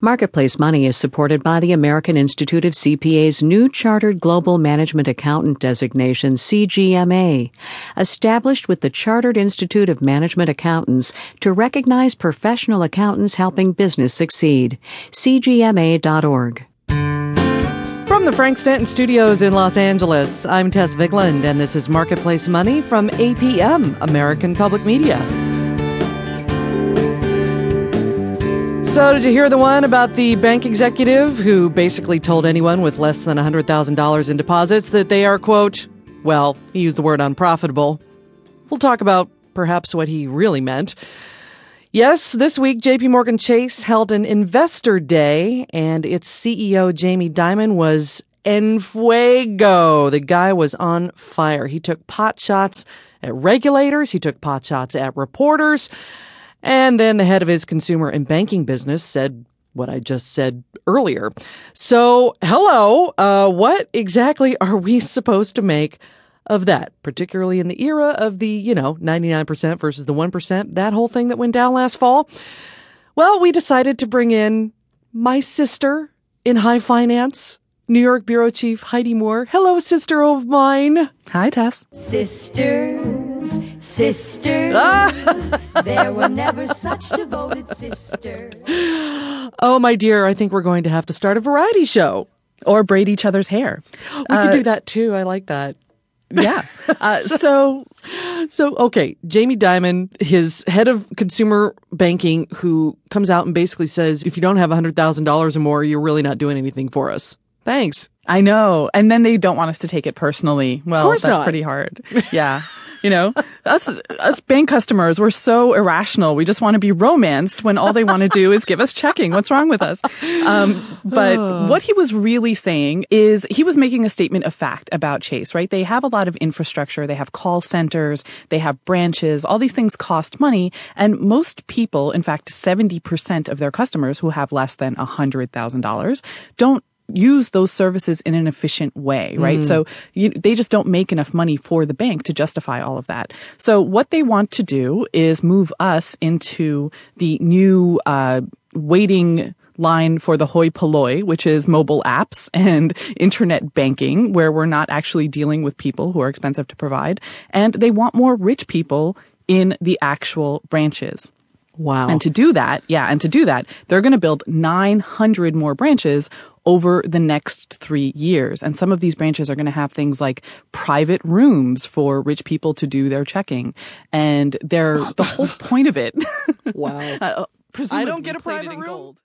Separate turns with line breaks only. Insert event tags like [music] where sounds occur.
Marketplace Money is supported by the American Institute of CPA's new Chartered Global Management Accountant designation, CGMA, established with the Chartered Institute of Management Accountants to recognize professional accountants helping business succeed. CGMA.org.
From the Frank Stanton Studios in Los Angeles, I'm Tess Vigland, and this is Marketplace Money from APM, American Public Media. So, did you hear the one about the bank executive who basically told anyone with less than $100,000 in deposits that they are, quote, well, he used the word unprofitable. We'll talk about perhaps what he really meant. Yes, this week JP Morgan Chase held an investor day and its CEO Jamie Dimon was en fuego. The guy was on fire. He took pot shots at regulators, he took pot shots at reporters. And then the head of his consumer and banking business said what I just said earlier. So, hello, uh, what exactly are we [laughs] supposed to make of that, particularly in the era of the, you know, 99% versus the 1%, that whole thing that went down last fall? Well, we decided to bring in my sister in high finance, New York Bureau Chief Heidi Moore. Hello, sister of mine.
Hi, Tess.
Sisters, sisters. [laughs] There were never such devoted sisters.
Oh, my dear, I think we're going to have to start a variety show.
Or braid each other's hair.
We uh, could do that too. I like that. [laughs]
Yeah. Uh, so,
so okay. Jamie Dimon, his head of consumer banking, who comes out and basically says, if you don't have a $100,000 or more, you're really not doing anything for us. Thanks.
I know. And then they don't want us to take it personally. Well, that's
not.
pretty hard. Yeah. [laughs] You know, us, us bank customers, we're so irrational. We just want to be romanced when all they want to do is give us checking. What's wrong with us? Um, but what he was really saying is he was making a statement of fact about Chase, right? They have a lot of infrastructure. They have call centers. They have branches. All these things cost money. And most people, in fact, 70% of their customers who have less than $100,000 don't use those services in an efficient way, right? Mm. So you, they just don't make enough money for the bank to justify all of that. So what they want to do is move us into the new uh, waiting line for the hoi polloi, which is mobile apps and [laughs] internet banking, where we're not actually dealing with people who are expensive to provide. And they want more rich people in the actual branches.
Wow.
And to do that, yeah, and to do that, they're going to build 900 more branches over the next three years. And some of these branches are going to have things like private rooms for rich people to do their checking. And they're the whole point of it.
Wow. [laughs] uh,
I don't get a private room.